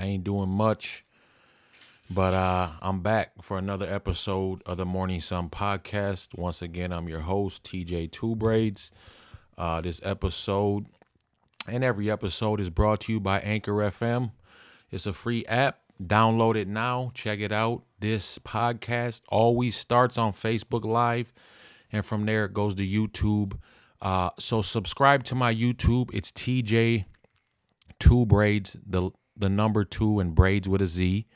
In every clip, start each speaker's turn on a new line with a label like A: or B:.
A: I ain't doing much, but uh, I'm back for another episode of the Morning Sun podcast. Once again, I'm your host, TJ Two Braids. Uh, this episode and every episode is brought to you by Anchor FM. It's a free app. Download it now. Check it out. This podcast always starts on Facebook Live, and from there it goes to YouTube. Uh, so subscribe to my YouTube. It's TJ Two Braids, the the number two and braids with a Z.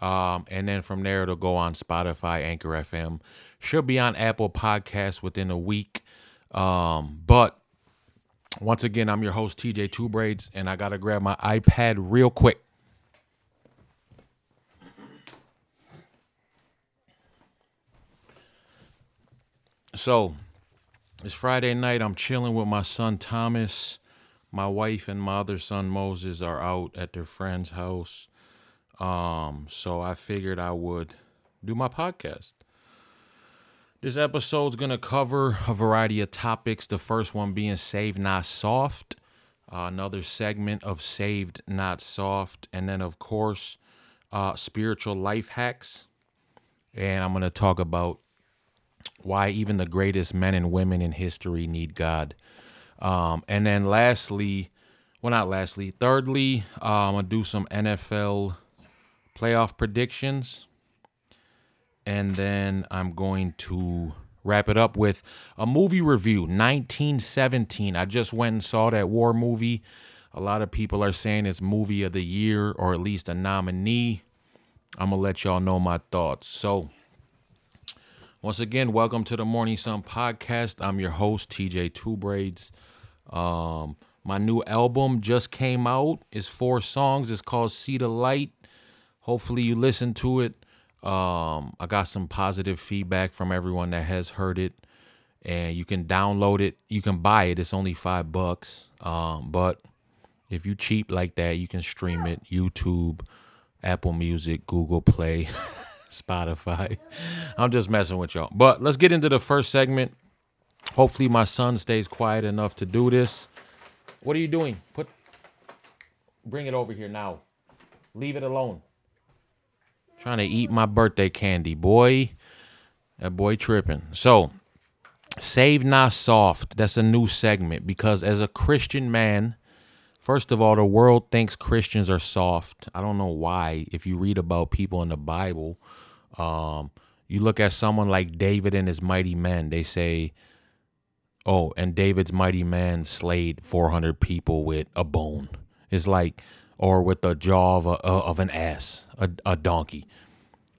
A: Um, and then from there it'll go on Spotify, Anchor FM. Should be on Apple Podcasts within a week. Um, but once again, I'm your host TJ Two Braids, and I gotta grab my iPad real quick. So it's Friday night. I'm chilling with my son Thomas. My wife and my other son Moses are out at their friend's house. Um, so I figured I would do my podcast. This episode's gonna cover a variety of topics. The first one being Saved Not Soft, uh, another segment of Saved Not Soft, and then of course, uh, spiritual life hacks. And I'm gonna talk about why even the greatest men and women in history need God. Um, and then lastly, well, not lastly, thirdly, uh, I'm gonna do some NFL playoff predictions, and then I'm going to wrap it up with a movie review. 1917. I just went and saw that war movie. A lot of people are saying it's movie of the year or at least a nominee. I'm gonna let y'all know my thoughts. So. Once again, welcome to the Morning Sun podcast. I'm your host, TJ Two Braids. Um, my new album just came out. It's four songs. It's called See the Light. Hopefully, you listen to it. Um, I got some positive feedback from everyone that has heard it, and you can download it. You can buy it. It's only five bucks. Um, but if you cheap like that, you can stream it. YouTube, Apple Music, Google Play. Spotify. I'm just messing with y'all. But let's get into the first segment. Hopefully my son stays quiet enough to do this. What are you doing? Put bring it over here now. Leave it alone. Trying to eat my birthday candy, boy. That boy tripping. So, Save Not Soft. That's a new segment because as a Christian man, First of all, the world thinks Christians are soft. I don't know why. If you read about people in the Bible, um, you look at someone like David and his mighty men, they say, oh, and David's mighty man slayed 400 people with a bone. It's like, or with the jaw of, a, uh, of an ass, a, a donkey.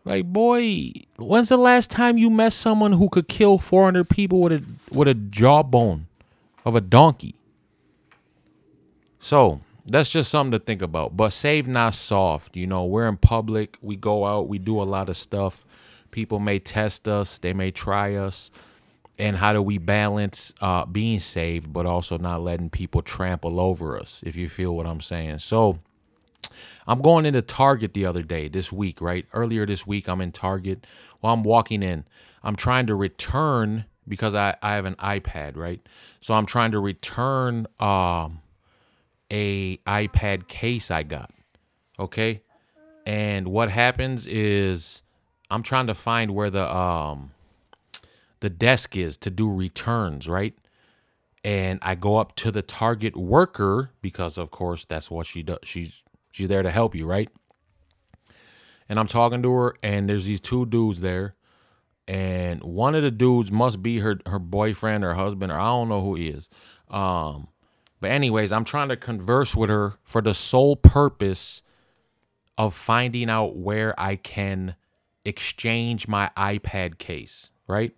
A: Like, boy, when's the last time you met someone who could kill 400 people with a with a jawbone of a donkey? So that's just something to think about. But save not soft. You know, we're in public. We go out. We do a lot of stuff. People may test us. They may try us. And how do we balance uh, being saved, but also not letting people trample over us? If you feel what I'm saying. So I'm going into Target the other day, this week, right? Earlier this week, I'm in Target. While I'm walking in, I'm trying to return because I, I have an iPad, right? So I'm trying to return um, a iPad case I got. Okay? And what happens is I'm trying to find where the um the desk is to do returns, right? And I go up to the Target worker because of course that's what she does. She's she's there to help you, right? And I'm talking to her and there's these two dudes there. And one of the dudes must be her her boyfriend or husband or I don't know who he is. Um but, anyways, I'm trying to converse with her for the sole purpose of finding out where I can exchange my iPad case, right?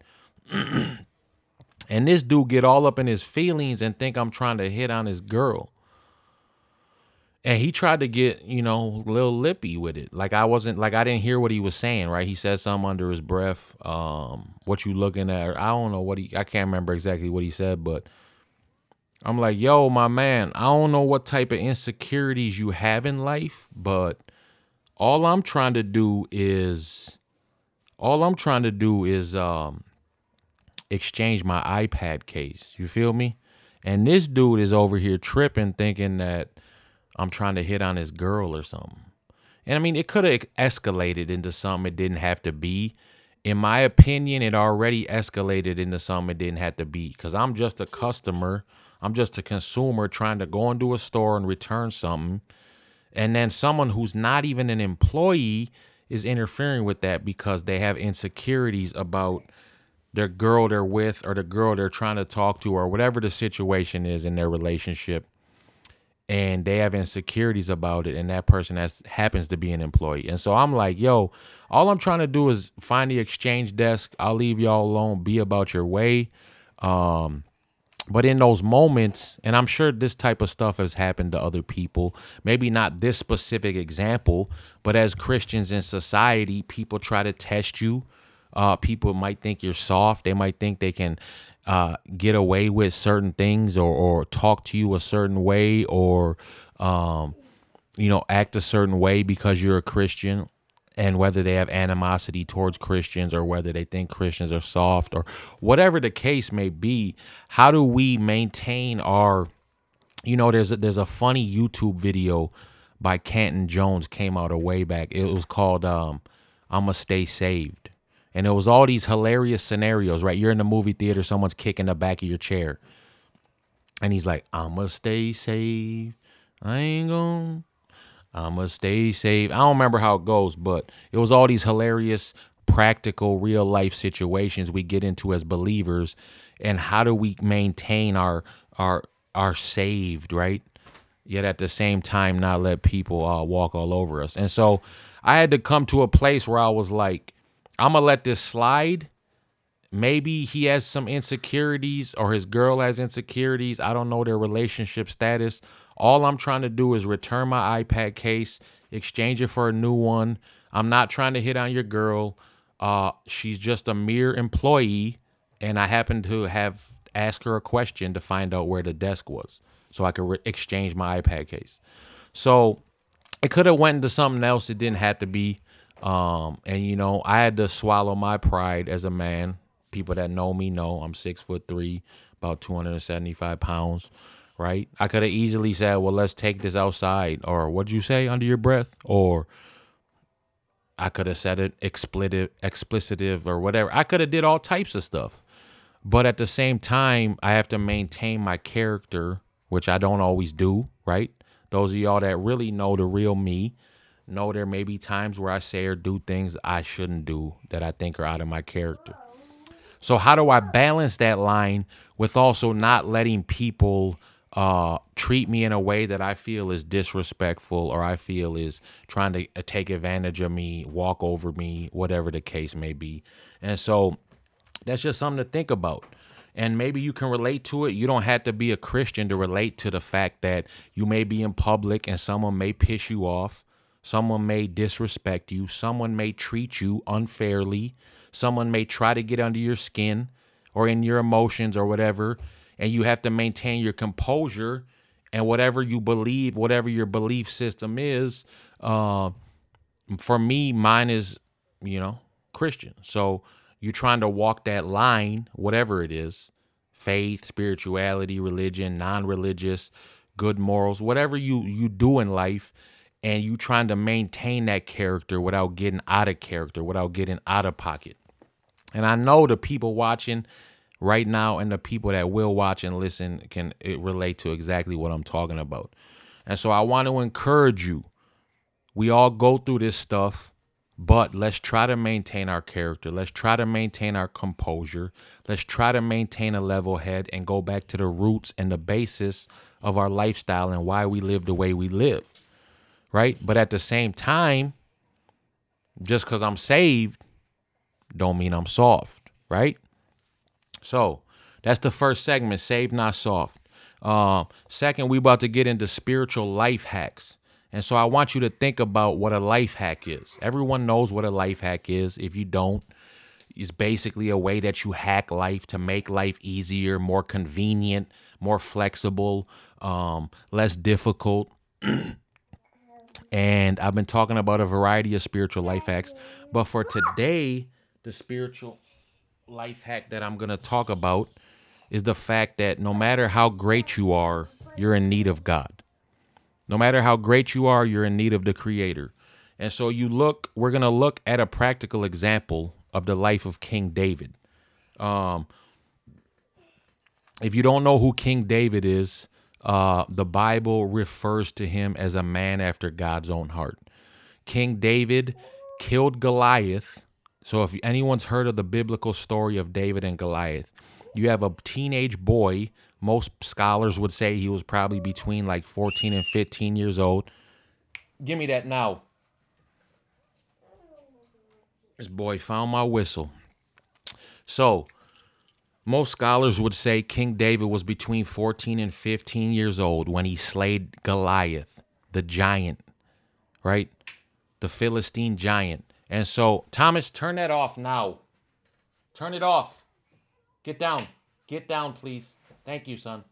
A: and this dude get all up in his feelings and think I'm trying to hit on his girl. And he tried to get, you know, a little lippy with it. Like I wasn't like I didn't hear what he was saying, right? He said something under his breath. Um, what you looking at? I don't know what he I can't remember exactly what he said, but I'm like, yo, my man, I don't know what type of insecurities you have in life, but all I'm trying to do is all I'm trying to do is um exchange my iPad case. You feel me? And this dude is over here tripping thinking that I'm trying to hit on his girl or something. And I mean, it could have escalated into something it didn't have to be. In my opinion, it already escalated into something it didn't have to be because I'm just a customer. I'm just a consumer trying to go into a store and return something. And then someone who's not even an employee is interfering with that because they have insecurities about their girl they're with or the girl they're trying to talk to or whatever the situation is in their relationship and they have insecurities about it and that person has happens to be an employee. And so i'm like yo all i'm trying to do is find the exchange desk. I'll leave y'all alone. Be about your way. Um but in those moments and i'm sure this type of stuff has happened to other people maybe not this specific example but as christians in society people try to test you uh, people might think you're soft they might think they can uh, get away with certain things or, or talk to you a certain way or um, you know act a certain way because you're a christian and whether they have animosity towards Christians or whether they think Christians are soft or whatever the case may be, how do we maintain our you know there's a, there's a funny YouTube video by Canton Jones came out a way back. It was called um I'ma stay saved. And it was all these hilarious scenarios, right? You're in the movie theater, someone's kicking the back of your chair. And he's like, I'ma stay safe. I ain't gonna I'ma stay safe. I don't remember how it goes, but it was all these hilarious, practical, real life situations we get into as believers, and how do we maintain our our our saved, right? Yet at the same time, not let people uh, walk all over us. And so I had to come to a place where I was like, I'm gonna let this slide. Maybe he has some insecurities or his girl has insecurities. I don't know their relationship status. All I'm trying to do is return my iPad case, exchange it for a new one. I'm not trying to hit on your girl. Uh, she's just a mere employee, and I happen to have asked her a question to find out where the desk was, so I could re- exchange my iPad case. So it could have went into something else. It didn't have to be. Um, and you know, I had to swallow my pride as a man. People that know me know I'm six foot three, about 275 pounds right? I could have easily said, "Well, let's take this outside," or "What'd you say under your breath?" or I could have said it expletive, explicitive, or whatever. I could have did all types of stuff, but at the same time, I have to maintain my character, which I don't always do. Right? Those of y'all that really know the real me know there may be times where I say or do things I shouldn't do that I think are out of my character. So how do I balance that line with also not letting people uh, treat me in a way that I feel is disrespectful or I feel is trying to uh, take advantage of me, walk over me, whatever the case may be. And so that's just something to think about. And maybe you can relate to it. You don't have to be a Christian to relate to the fact that you may be in public and someone may piss you off. Someone may disrespect you. Someone may treat you unfairly. Someone may try to get under your skin or in your emotions or whatever and you have to maintain your composure and whatever you believe, whatever your belief system is. Uh, for me, mine is, you know, Christian. So you're trying to walk that line, whatever it is faith, spirituality, religion, non religious, good morals, whatever you, you do in life. And you trying to maintain that character without getting out of character, without getting out of pocket. And I know the people watching, right now and the people that will watch and listen can relate to exactly what I'm talking about. And so I want to encourage you. We all go through this stuff, but let's try to maintain our character. Let's try to maintain our composure. Let's try to maintain a level head and go back to the roots and the basis of our lifestyle and why we live the way we live. Right? But at the same time, just because I'm saved don't mean I'm soft, right? So that's the first segment, Save Not Soft. Uh, second, we about to get into spiritual life hacks. And so I want you to think about what a life hack is. Everyone knows what a life hack is. If you don't, it's basically a way that you hack life to make life easier, more convenient, more flexible, um, less difficult. and I've been talking about a variety of spiritual life hacks. But for today, the spiritual life hack that I'm going to talk about is the fact that no matter how great you are, you're in need of God. No matter how great you are, you're in need of the Creator. And so you look, we're going to look at a practical example of the life of King David. Um, if you don't know who King David is, uh, the Bible refers to him as a man after God's own heart. King David killed Goliath. So if anyone's heard of the biblical story of David and Goliath, you have a teenage boy. Most scholars would say he was probably between like 14 and 15 years old. Give me that now. This boy found my whistle. So, most scholars would say King David was between 14 and 15 years old when he slayed Goliath, the giant, right? The Philistine giant. And so, Thomas, turn that off now. Turn it off. Get down. Get down, please. Thank you, son.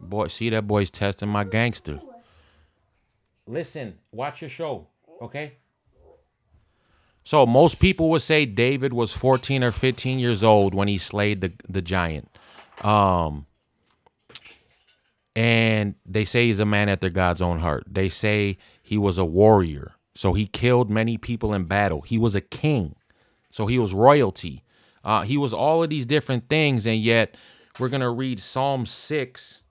A: Boy, see that boy's testing my gangster. Listen, watch your show, okay? So most people would say David was 14 or 15 years old when he slayed the, the giant. Um, and they say he's a man after God's own heart. They say he was a warrior. So he killed many people in battle. He was a king. So he was royalty. Uh, he was all of these different things. And yet we're going to read Psalm 6.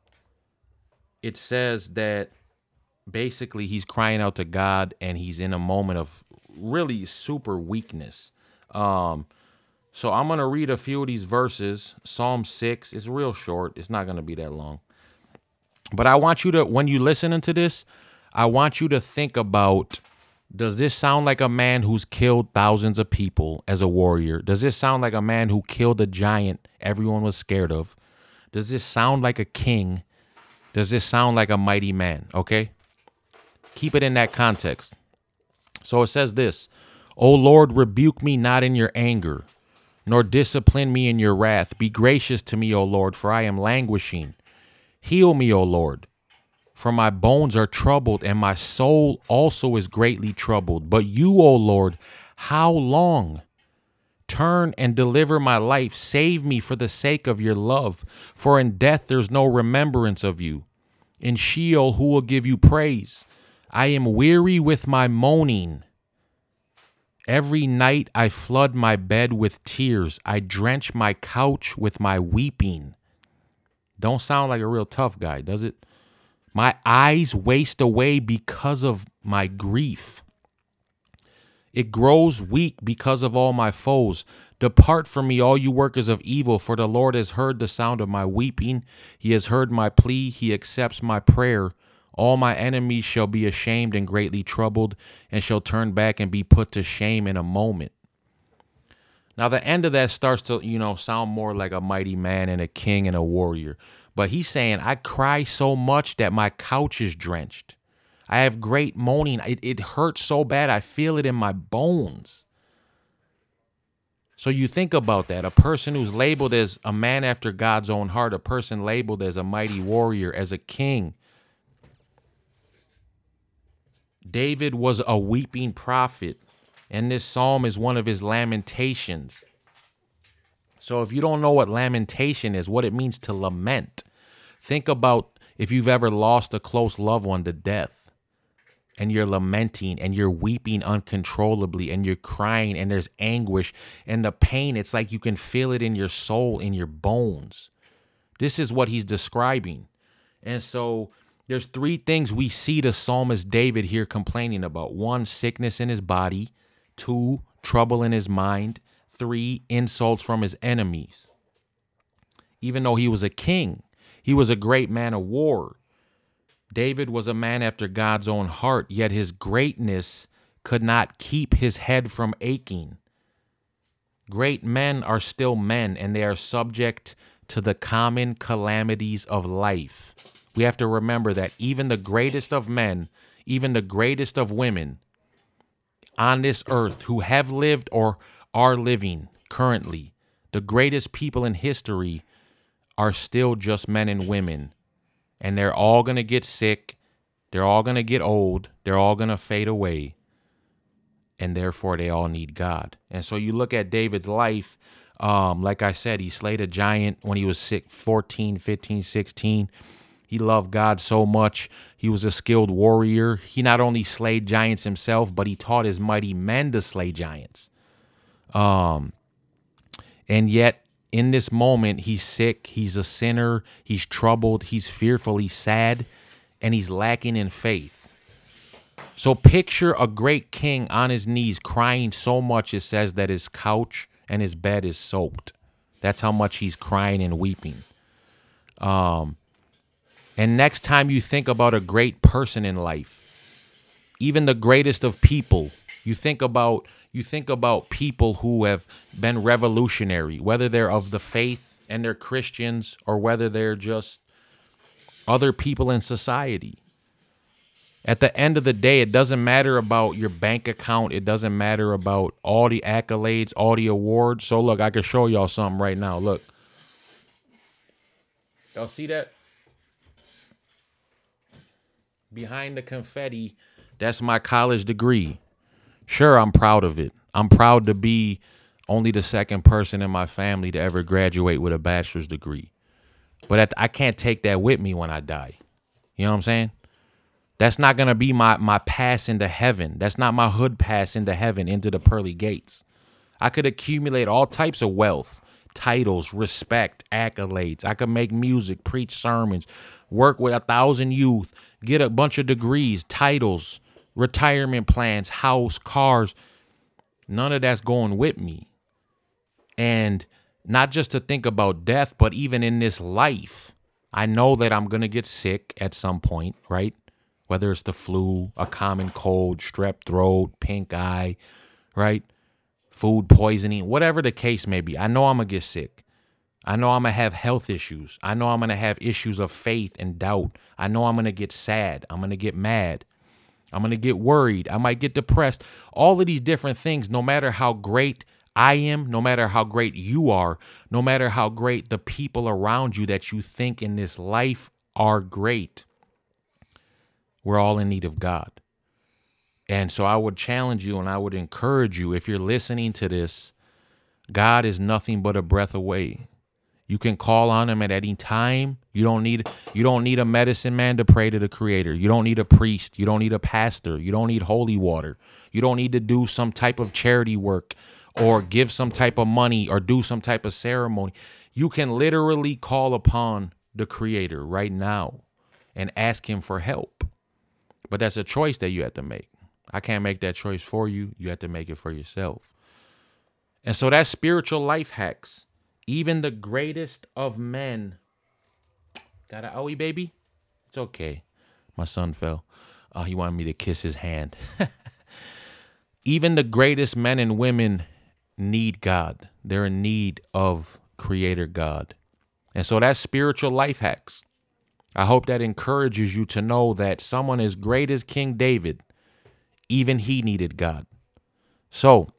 A: It says that basically he's crying out to God and he's in a moment of really super weakness. Um, so I'm gonna read a few of these verses. Psalm six. It's real short. It's not gonna be that long. But I want you to, when you listening to this, I want you to think about does this sound like a man who's killed thousands of people as a warrior? Does this sound like a man who killed a giant everyone was scared of? Does this sound like a king? Does this sound like a mighty man? Okay? Keep it in that context. So it says this O Lord, rebuke me not in your anger, nor discipline me in your wrath. Be gracious to me, O Lord, for I am languishing. Heal me, O Lord, for my bones are troubled, and my soul also is greatly troubled. But you, O Lord, how long? Turn and deliver my life. Save me for the sake of your love, for in death there's no remembrance of you. In Sheol, who will give you praise? I am weary with my moaning. Every night I flood my bed with tears. I drench my couch with my weeping. Don't sound like a real tough guy, does it? My eyes waste away because of my grief. It grows weak because of all my foes. Depart from me, all you workers of evil, for the Lord has heard the sound of my weeping. He has heard my plea. He accepts my prayer. All my enemies shall be ashamed and greatly troubled, and shall turn back and be put to shame in a moment. Now, the end of that starts to, you know, sound more like a mighty man and a king and a warrior. But he's saying, I cry so much that my couch is drenched. I have great moaning. It, it hurts so bad, I feel it in my bones. So you think about that. A person who's labeled as a man after God's own heart, a person labeled as a mighty warrior, as a king, David was a weeping prophet, and this psalm is one of his lamentations. So if you don't know what lamentation is, what it means to lament, think about if you've ever lost a close loved one to death and you're lamenting and you're weeping uncontrollably and you're crying and there's anguish and the pain it's like you can feel it in your soul in your bones this is what he's describing and so there's three things we see the psalmist David here complaining about one, sickness in his body, two, trouble in his mind, three, insults from his enemies. Even though he was a king, he was a great man of war. David was a man after God's own heart, yet his greatness could not keep his head from aching. Great men are still men, and they are subject to the common calamities of life we have to remember that even the greatest of men, even the greatest of women on this earth who have lived or are living currently, the greatest people in history are still just men and women. And they're all going to get sick. They're all going to get old. They're all going to fade away. And therefore, they all need God. And so you look at David's life. Um, like I said, he slayed a giant when he was sick, 14, 15, 16 He loved God so much. He was a skilled warrior. He not only slayed giants himself, but he taught his mighty men to slay giants. Um, and yet, in this moment, he's sick. He's a sinner. He's troubled. He's fearful. He's sad. And he's lacking in faith. So picture a great king on his knees crying so much it says that his couch and his bed is soaked. That's how much he's crying and weeping. Um and next time you think about a great person in life, even the greatest of people, you think about you think about people who have been revolutionary, whether they're of the faith and they're Christians or whether they're just other people in society. At the end of the day, it doesn't matter about your bank account. It doesn't matter about all the accolades, all the awards. So look, I can show y'all something right now. Look. Y'all see that? Behind the confetti, that's my college degree. Sure, I'm proud of it. I'm proud to be only the second person in my family to ever graduate with a bachelor's degree. But I can't take that with me when I die. You know what I'm saying? That's not gonna be my my pass into heaven. That's not my hood pass into heaven into the pearly gates. I could accumulate all types of wealth, titles, respect, accolades. I could make music, preach sermons, work with a thousand youth, get a bunch of degrees, titles, retirement plans, house, cars. None of that's going with me. And not just to think about death, but even in this life, I know that I'm going to get sick at some point, right? whether it's the flu, a common cold, strep throat, pink eye, right? Food poisoning, whatever the case may be. I know I'm going to get sick. I know I'm going to have health issues. I know I'm going to have issues of faith and doubt. I know I'm going to get sad. I'm going to get mad. I'm going to get worried. I might get depressed. All of these different things, no matter how great I am, no matter how great you are, no matter how great the people around you that you think in this life are great. We're all in need of God. And so I would challenge you and I would encourage you if you're listening to this, God is nothing but a breath away. You can call on him at any time. You don't need you don't need a medicine man to pray to the creator. You don't need a priest, you don't need a pastor, you don't need holy water. You don't need to do some type of charity work or give some type of money or do some type of ceremony. You can literally call upon the creator right now and ask him for help. But that's a choice that you have to make. I can't make that choice for you. You have to make it for yourself. And so that's spiritual life hacks. Even the greatest of men. Got a owie, baby? It's okay. My son fell. Uh, he wanted me to kiss his hand. Even the greatest men and women need God. They're in need of Creator God. And so that's spiritual life hacks. I hope that encourages you to know that someone as great as King David, even he needed God. So,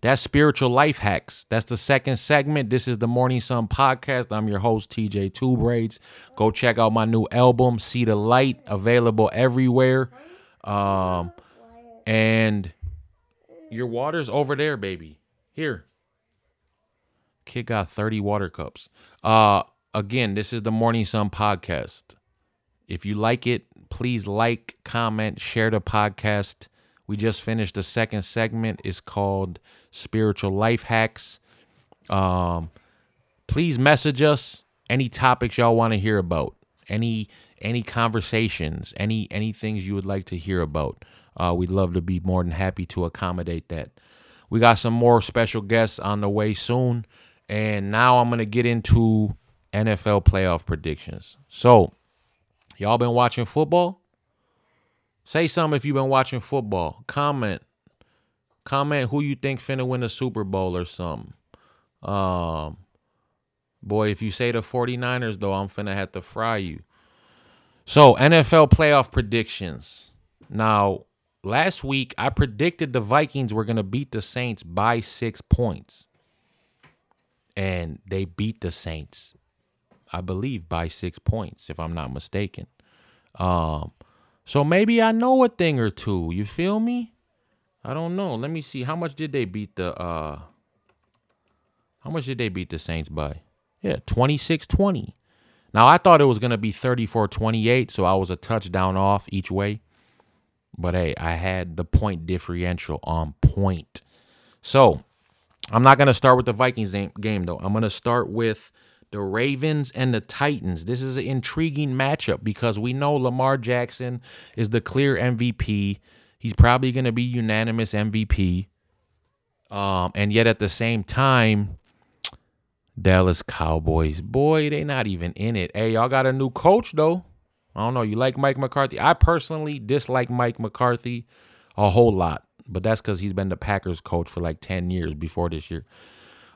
A: that's spiritual life hacks. That's the second segment. This is the Morning Sun podcast. I'm your host, TJ Two Braids. Go check out my new album, See the Light, available everywhere. Um, and your water's over there, baby. Here. Kid got 30 water cups. Uh, again, this is the Morning Sun podcast. If you like it, please like, comment, share the podcast. We just finished the second segment. It's called Spiritual Life Hacks. Um, please message us any topics y'all want to hear about, any any conversations, any any things you would like to hear about. Uh, we'd love to be more than happy to accommodate that. We got some more special guests on the way soon, and now I'm gonna get into NFL playoff predictions. So, y'all been watching football? Say something if you've been watching football. Comment. Comment who you think finna win the Super Bowl or something. Um boy, if you say the 49ers though, I'm finna have to fry you. So, NFL playoff predictions. Now, last week I predicted the Vikings were to beat the Saints by 6 points. And they beat the Saints I believe, by six points, if I'm not mistaken. Um, so maybe I know a thing or two. You feel me? I don't know. Let me see. How much did they beat the uh how much did they beat the Saints by? Yeah, 26-20. Now, I thought it was going to be 34 28, so I was a touchdown off each way. But hey, I had the point differential on point. So I'm not going to start with the Vikings game, though. I'm going to start with the Ravens and the Titans. This is an intriguing matchup because we know Lamar Jackson is the clear MVP. He's probably going to be unanimous MVP. Um, and yet at the same time, Dallas Cowboys, boy, they not even in it. Hey, y'all got a new coach though. I don't know. You like Mike McCarthy? I personally dislike Mike McCarthy a whole lot, but that's because he's been the Packers coach for like 10 years before this year.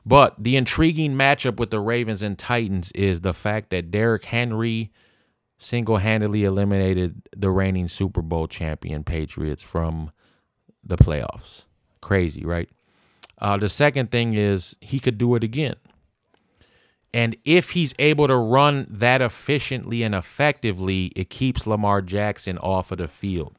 A: But the intriguing matchup with the Ravens and Titans is the fact that Derrick Henry single handedly eliminated the reigning Super Bowl champion Patriots from the playoffs. Crazy, right? Uh, the second thing is he could do it again. And if he's able to run that efficiently and effectively, it keeps Lamar Jackson off of the field.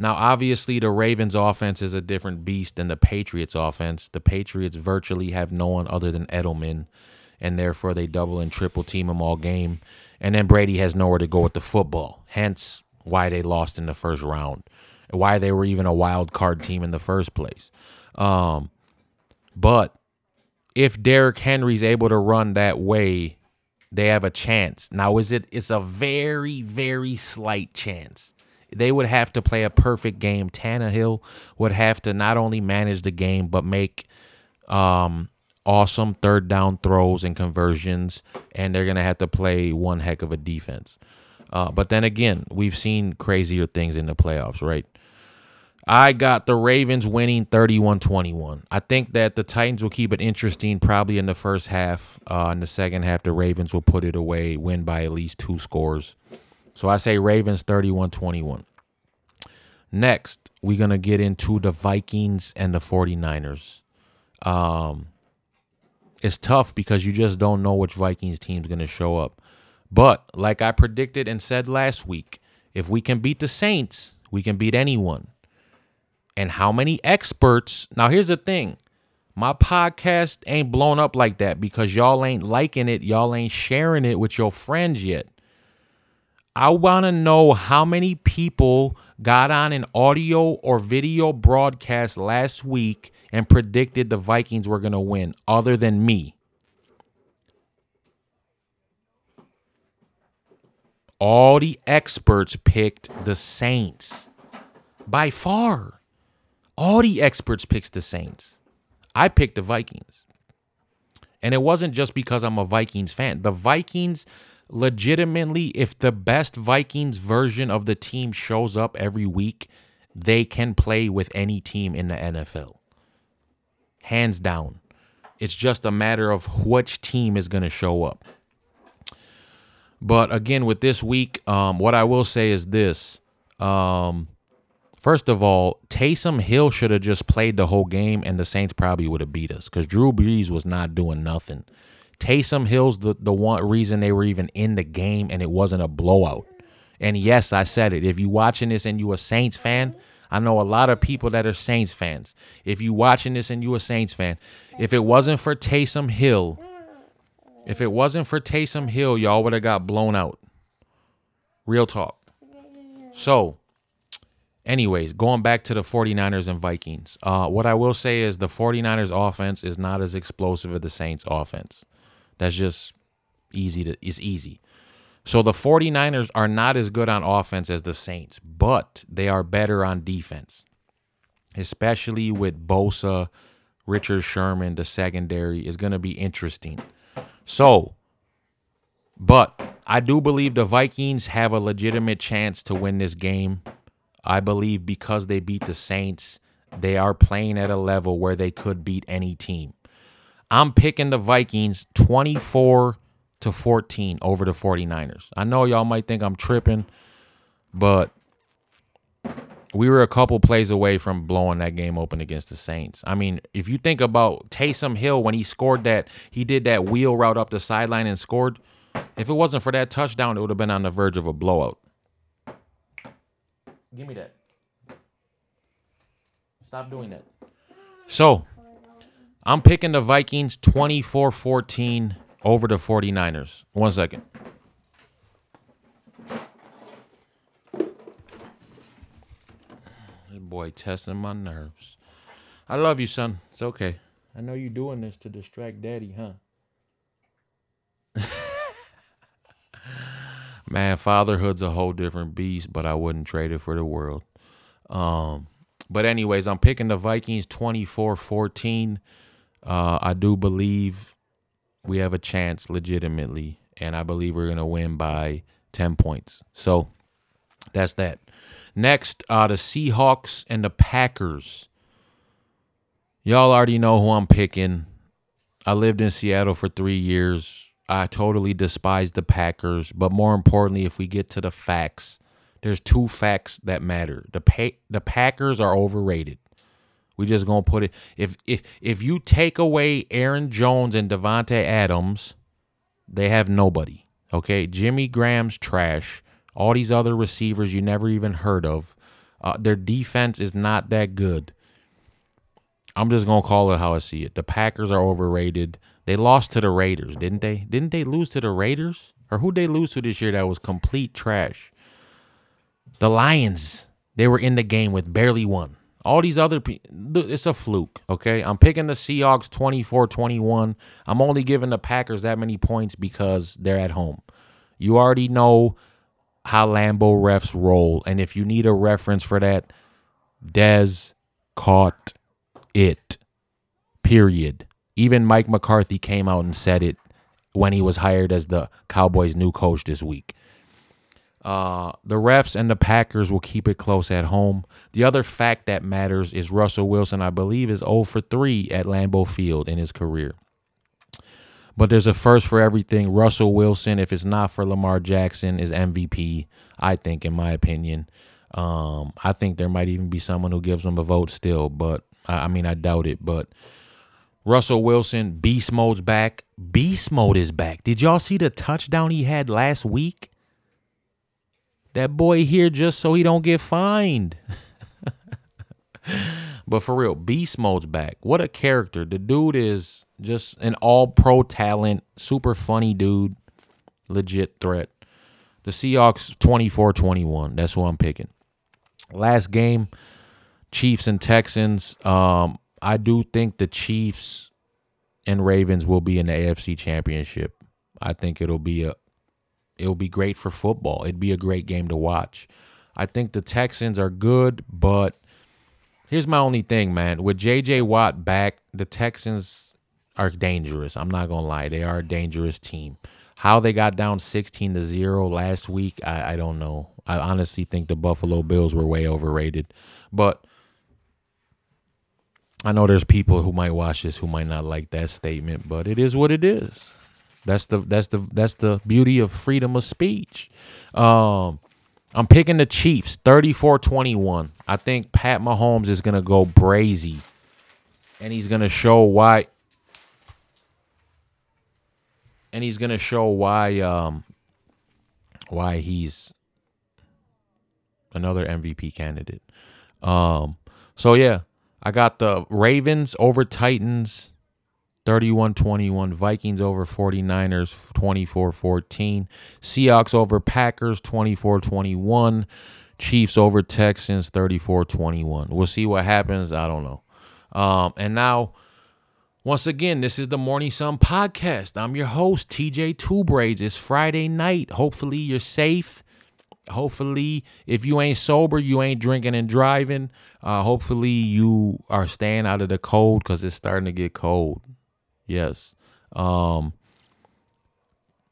A: Now, obviously, the Ravens' offense is a different beast than the Patriots' offense. The Patriots virtually have no one other than Edelman, and therefore they double and triple team him all game. And then Brady has nowhere to go with the football. Hence, why they lost in the first round, why they were even a wild card team in the first place. Um, but if Derrick Henry's able to run that way, they have a chance. Now, is it? It's a very, very slight chance. They would have to play a perfect game. Tannehill would have to not only manage the game but make um, awesome third down throws and conversions, and they're gonna have to play one heck of a defense. Uh, but then again, we've seen crazier things in the playoffs, right? I got the Ravens winning 31 21. I think that the Titans will keep it interesting probably in the first half. Uh, in the second half, the Ravens will put it away, win by at least two scores. So I say Ravens 31 21. Next, we're going to get into the Vikings and the 49ers. Um, it's tough because you just don't know which Vikings team's going to show up. But like I predicted and said last week, if we can beat the Saints, we can beat anyone and how many experts. Now, here's the thing my podcast ain't blown up like that because y'all ain't liking it, y'all ain't sharing it with your friends yet. I want to know how many people got on an audio or video broadcast last week and predicted the Vikings were going to win, other than me. All the experts picked the Saints by far. All the experts picked the Saints. I picked the Vikings. And it wasn't just because I'm a Vikings fan. The Vikings legitimately, if the best Vikings version of the team shows up every week, they can play with any team in the NFL. Hands down. It's just a matter of which team is going to show up. But again, with this week, um, what I will say is this. Um, First of all, Taysom Hill should have just played the whole game, and the Saints probably would have beat us because Drew Brees was not doing nothing. Taysom Hill's the, the one reason they were even in the game, and it wasn't a blowout. And yes, I said it. If you watching this and you a Saints fan, I know a lot of people that are Saints fans. If you watching this and you a Saints fan, if it wasn't for Taysom Hill, if it wasn't for Taysom Hill, y'all would have got blown out. Real talk. So Anyways, going back to the 49ers and Vikings, uh, what I will say is the 49ers offense is not as explosive as the Saints offense. That's just easy to it's easy. So the 49ers are not as good on offense as the Saints, but they are better on defense. Especially with Bosa, Richard Sherman, the secondary is going to be interesting. So, but I do believe the Vikings have a legitimate chance to win this game. I believe because they beat the Saints, they are playing at a level where they could beat any team. I'm picking the Vikings 24 to 14 over the 49ers. I know y'all might think I'm tripping, but we were a couple plays away from blowing that game open against the Saints. I mean, if you think about Taysom Hill when he scored that, he did that wheel route up the sideline and scored. If it wasn't for that touchdown, it would have been on the verge of a blowout. Give me that. Stop doing that. So, I'm picking the Vikings 24 14 over the 49ers. One second. Boy testing my nerves. I love you, son. It's okay. I know you're doing this to distract daddy, huh? Man, fatherhood's a whole different beast, but I wouldn't trade it for the world. Um, but anyways, I'm picking the Vikings 24-14. Uh, I do believe we have a chance legitimately, and I believe we're gonna win by 10 points. So that's that. Next, uh, the Seahawks and the Packers. Y'all already know who I'm picking. I lived in Seattle for three years. I totally despise the Packers, but more importantly, if we get to the facts, there's two facts that matter. The pa- the Packers are overrated. We just gonna put it. If if if you take away Aaron Jones and Davante Adams, they have nobody. Okay, Jimmy Graham's trash. All these other receivers you never even heard of. Uh, their defense is not that good. I'm just gonna call it how I see it. The Packers are overrated. They lost to the Raiders, didn't they? Didn't they lose to the Raiders? Or who they lose to this year that was complete trash? The Lions. They were in the game with barely one. All these other people, it's a fluke, okay? I'm picking the Seahawks 24 21. I'm only giving the Packers that many points because they're at home. You already know how Lambeau refs roll. And if you need a reference for that, Dez caught it. Period. Even Mike McCarthy came out and said it when he was hired as the Cowboys' new coach this week. Uh, the refs and the Packers will keep it close at home. The other fact that matters is Russell Wilson, I believe, is 0 for 3 at Lambeau Field in his career. But there's a first for everything. Russell Wilson, if it's not for Lamar Jackson, is MVP, I think, in my opinion. Um, I think there might even be someone who gives him a vote still, but I, I mean, I doubt it. But Russell Wilson, beast mode's back. Beast mode is back. Did y'all see the touchdown he had last week? That boy here just so he don't get fined. but for real, beast mode's back. What a character. The dude is just an all pro talent, super funny dude, legit threat. The Seahawks 24 21. That's who I'm picking. Last game, Chiefs and Texans. Um, I do think the Chiefs and Ravens will be in the AFC Championship. I think it'll be a it'll be great for football. It'd be a great game to watch. I think the Texans are good, but here's my only thing, man. With JJ Watt back, the Texans are dangerous. I'm not gonna lie, they are a dangerous team. How they got down 16 to 0 last week, I, I don't know. I honestly think the Buffalo Bills were way overrated. But I know there's people who might watch this who might not like that statement, but it is what it is. That's the that's the that's the beauty of freedom of speech. Um, I'm picking the Chiefs 34-21. I think Pat Mahomes is going to go brazy and he's going to show why and he's going to show why um why he's another MVP candidate. Um so yeah, I got the Ravens over Titans 31 21. Vikings over 49ers 24 14. Seahawks over Packers 24 21. Chiefs over Texans 34 21. We'll see what happens. I don't know. Um, and now, once again, this is the Morning Sun podcast. I'm your host, TJ Two Braids. It's Friday night. Hopefully, you're safe hopefully if you ain't sober you ain't drinking and driving uh, hopefully you are staying out of the cold because it's starting to get cold yes um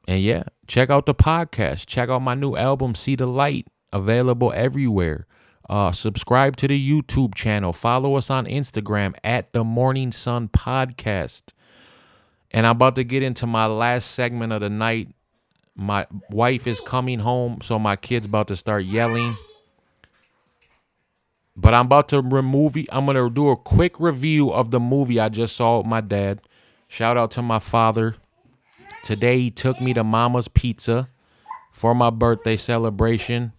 A: and yeah check out the podcast check out my new album see the light available everywhere uh, subscribe to the youtube channel follow us on instagram at the morning sun podcast and i'm about to get into my last segment of the night my wife is coming home, so my kid's about to start yelling. But I'm about to remove. I'm gonna do a quick review of the movie I just saw with my dad. Shout out to my father. Today he took me to Mama's Pizza for my birthday celebration,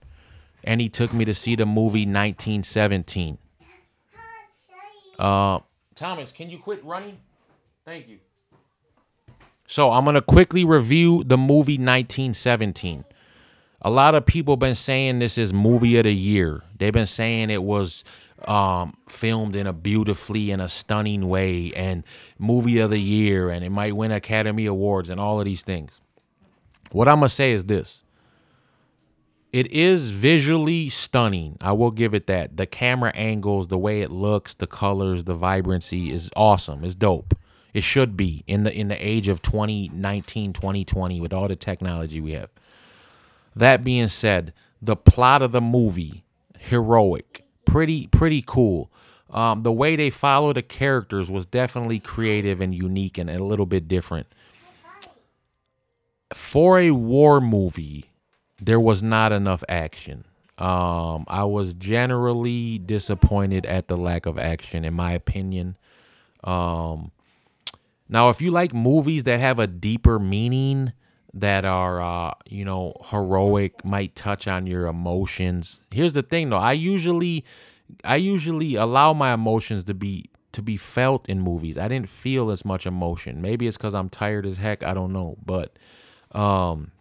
A: and he took me to see the movie 1917. Uh, Thomas, can you quit running? Thank you. So I'm gonna quickly review the movie 1917. A lot of people been saying this is movie of the year. They've been saying it was um, filmed in a beautifully in a stunning way and movie of the year and it might win Academy Awards and all of these things. What I'm gonna say is this. It is visually stunning. I will give it that. The camera angles, the way it looks, the colors, the vibrancy is awesome. It's dope. It should be in the in the age of 2019, 2020 with all the technology we have. That being said, the plot of the movie, heroic, pretty pretty cool. Um, the way they follow the characters was definitely creative and unique and a little bit different. For a war movie, there was not enough action. Um, I was generally disappointed at the lack of action, in my opinion. Um, now, if you like movies that have a deeper meaning, that are uh, you know heroic, might touch on your emotions. Here's the thing, though. I usually, I usually allow my emotions to be to be felt in movies. I didn't feel as much emotion. Maybe it's because I'm tired as heck. I don't know, but um,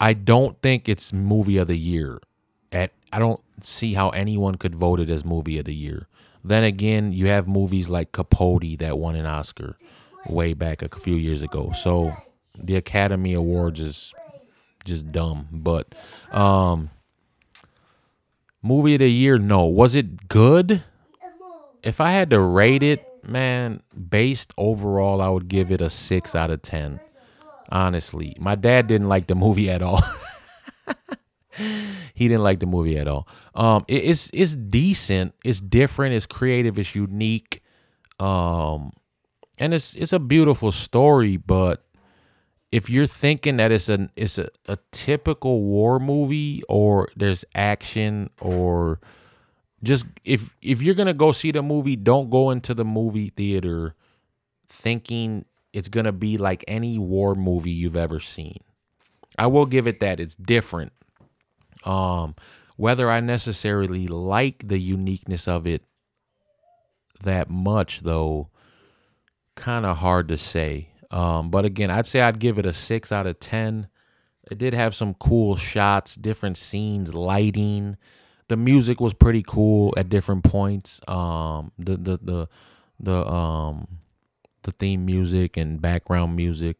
A: I don't think it's movie of the year. At I don't see how anyone could vote it as movie of the year. Then again, you have movies like Capote that won an Oscar way back a few years ago. So the Academy Awards is just dumb. But um movie of the year, no. Was it good? If I had to rate it, man, based overall, I would give it a six out of ten. Honestly. My dad didn't like the movie at all. he didn't like the movie at all. Um, it, it's it's decent. It's different. It's creative. It's unique. Um, and it's it's a beautiful story. But if you're thinking that it's an it's a, a typical war movie or there's action or just if if you're gonna go see the movie, don't go into the movie theater thinking it's gonna be like any war movie you've ever seen. I will give it that it's different. Um, whether I necessarily like the uniqueness of it that much, though, kind of hard to say. Um, but again, I'd say I'd give it a six out of 10. It did have some cool shots, different scenes, lighting. The music was pretty cool at different points. Um, the, the, the, the, um, the theme music and background music.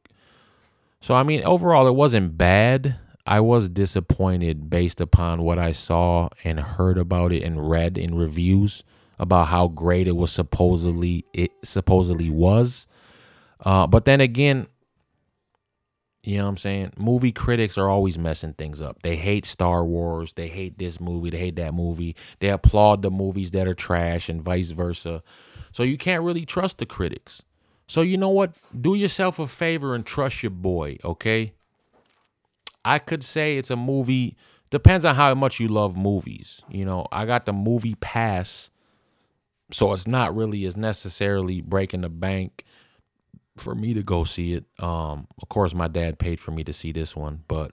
A: So, I mean, overall, it wasn't bad. I was disappointed based upon what I saw and heard about it and read in reviews about how great it was supposedly it supposedly was. Uh, but then again, you know what I'm saying? Movie critics are always messing things up. They hate Star Wars. They hate this movie. They hate that movie. They applaud the movies that are trash and vice versa. So you can't really trust the critics. So you know what? Do yourself a favor and trust your boy, okay? I could say it's a movie. Depends on how much you love movies. You know, I got the movie pass, so it's not really as necessarily breaking the bank for me to go see it. Um, of course, my dad paid for me to see this one, but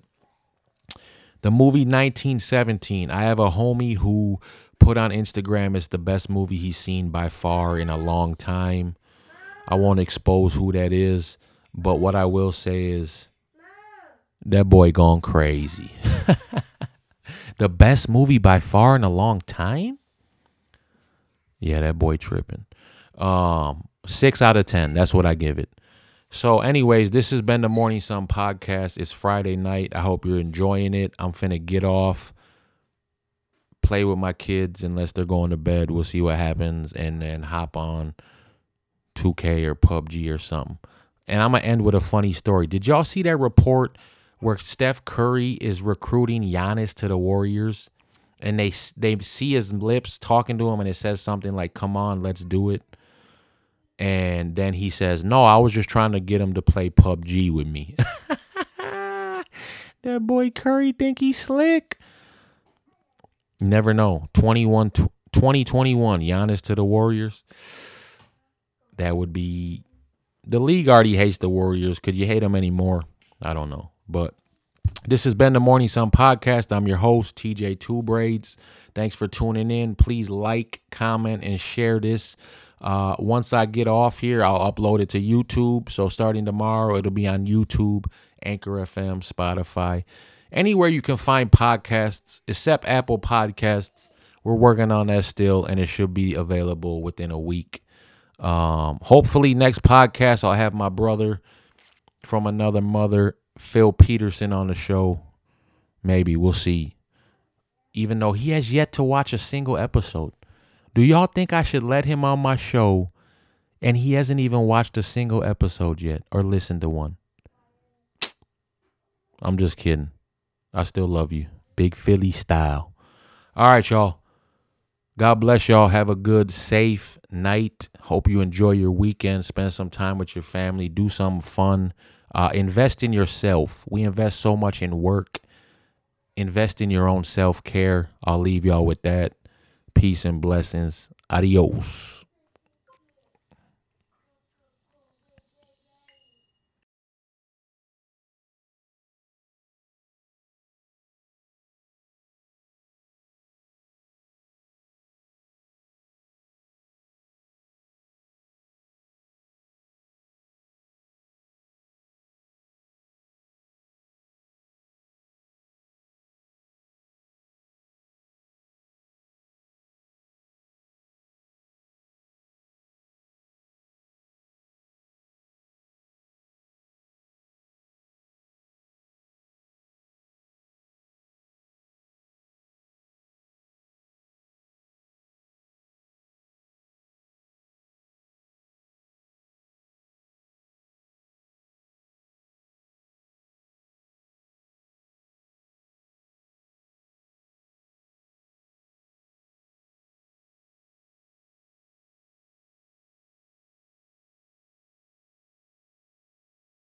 A: the movie 1917. I have a homie who put on Instagram it's the best movie he's seen by far in a long time. I won't expose who that is, but what I will say is that boy gone crazy. the best movie by far in a long time? Yeah, that boy tripping. Um, six out of ten. That's what I give it. So, anyways, this has been the Morning Sun podcast. It's Friday night. I hope you're enjoying it. I'm finna get off, play with my kids unless they're going to bed. We'll see what happens, and then hop on 2K or PUBG or something. And I'm gonna end with a funny story. Did y'all see that report where Steph Curry is recruiting Giannis to the Warriors, and they they see his lips talking to him, and it says something like "Come on, let's do it," and then he says, "No, I was just trying to get him to play PUBG with me." that boy Curry think he's slick. Never know. 21 2021 Giannis to the Warriors. That would be the league already hates the Warriors. Could you hate them anymore? I don't know. But This has been the Morning Sun Podcast. I'm your host, TJ Two Braids. Thanks for tuning in. Please like, comment, and share this. Uh, once I get off here, I'll upload it to YouTube. So starting tomorrow, it'll be on YouTube, Anchor FM, Spotify, anywhere you can find podcasts, except Apple Podcasts. We're working on that still, and it should be available within a week. Um, hopefully, next podcast, I'll have my brother from another mother, Phil Peterson, on the show. Maybe we'll see. Even though he has yet to watch a single episode. Do y'all think I should let him on my show and he hasn't even watched a single episode yet or listened to one? I'm just kidding. I still love you. Big Philly style. All right, y'all. God bless y'all. Have a good, safe night. Hope you enjoy your weekend. Spend some time with your family. Do something fun. Uh, invest in yourself. We invest so much in work. Invest in your own self care. I'll leave y'all with that. Peace and blessings. Adios.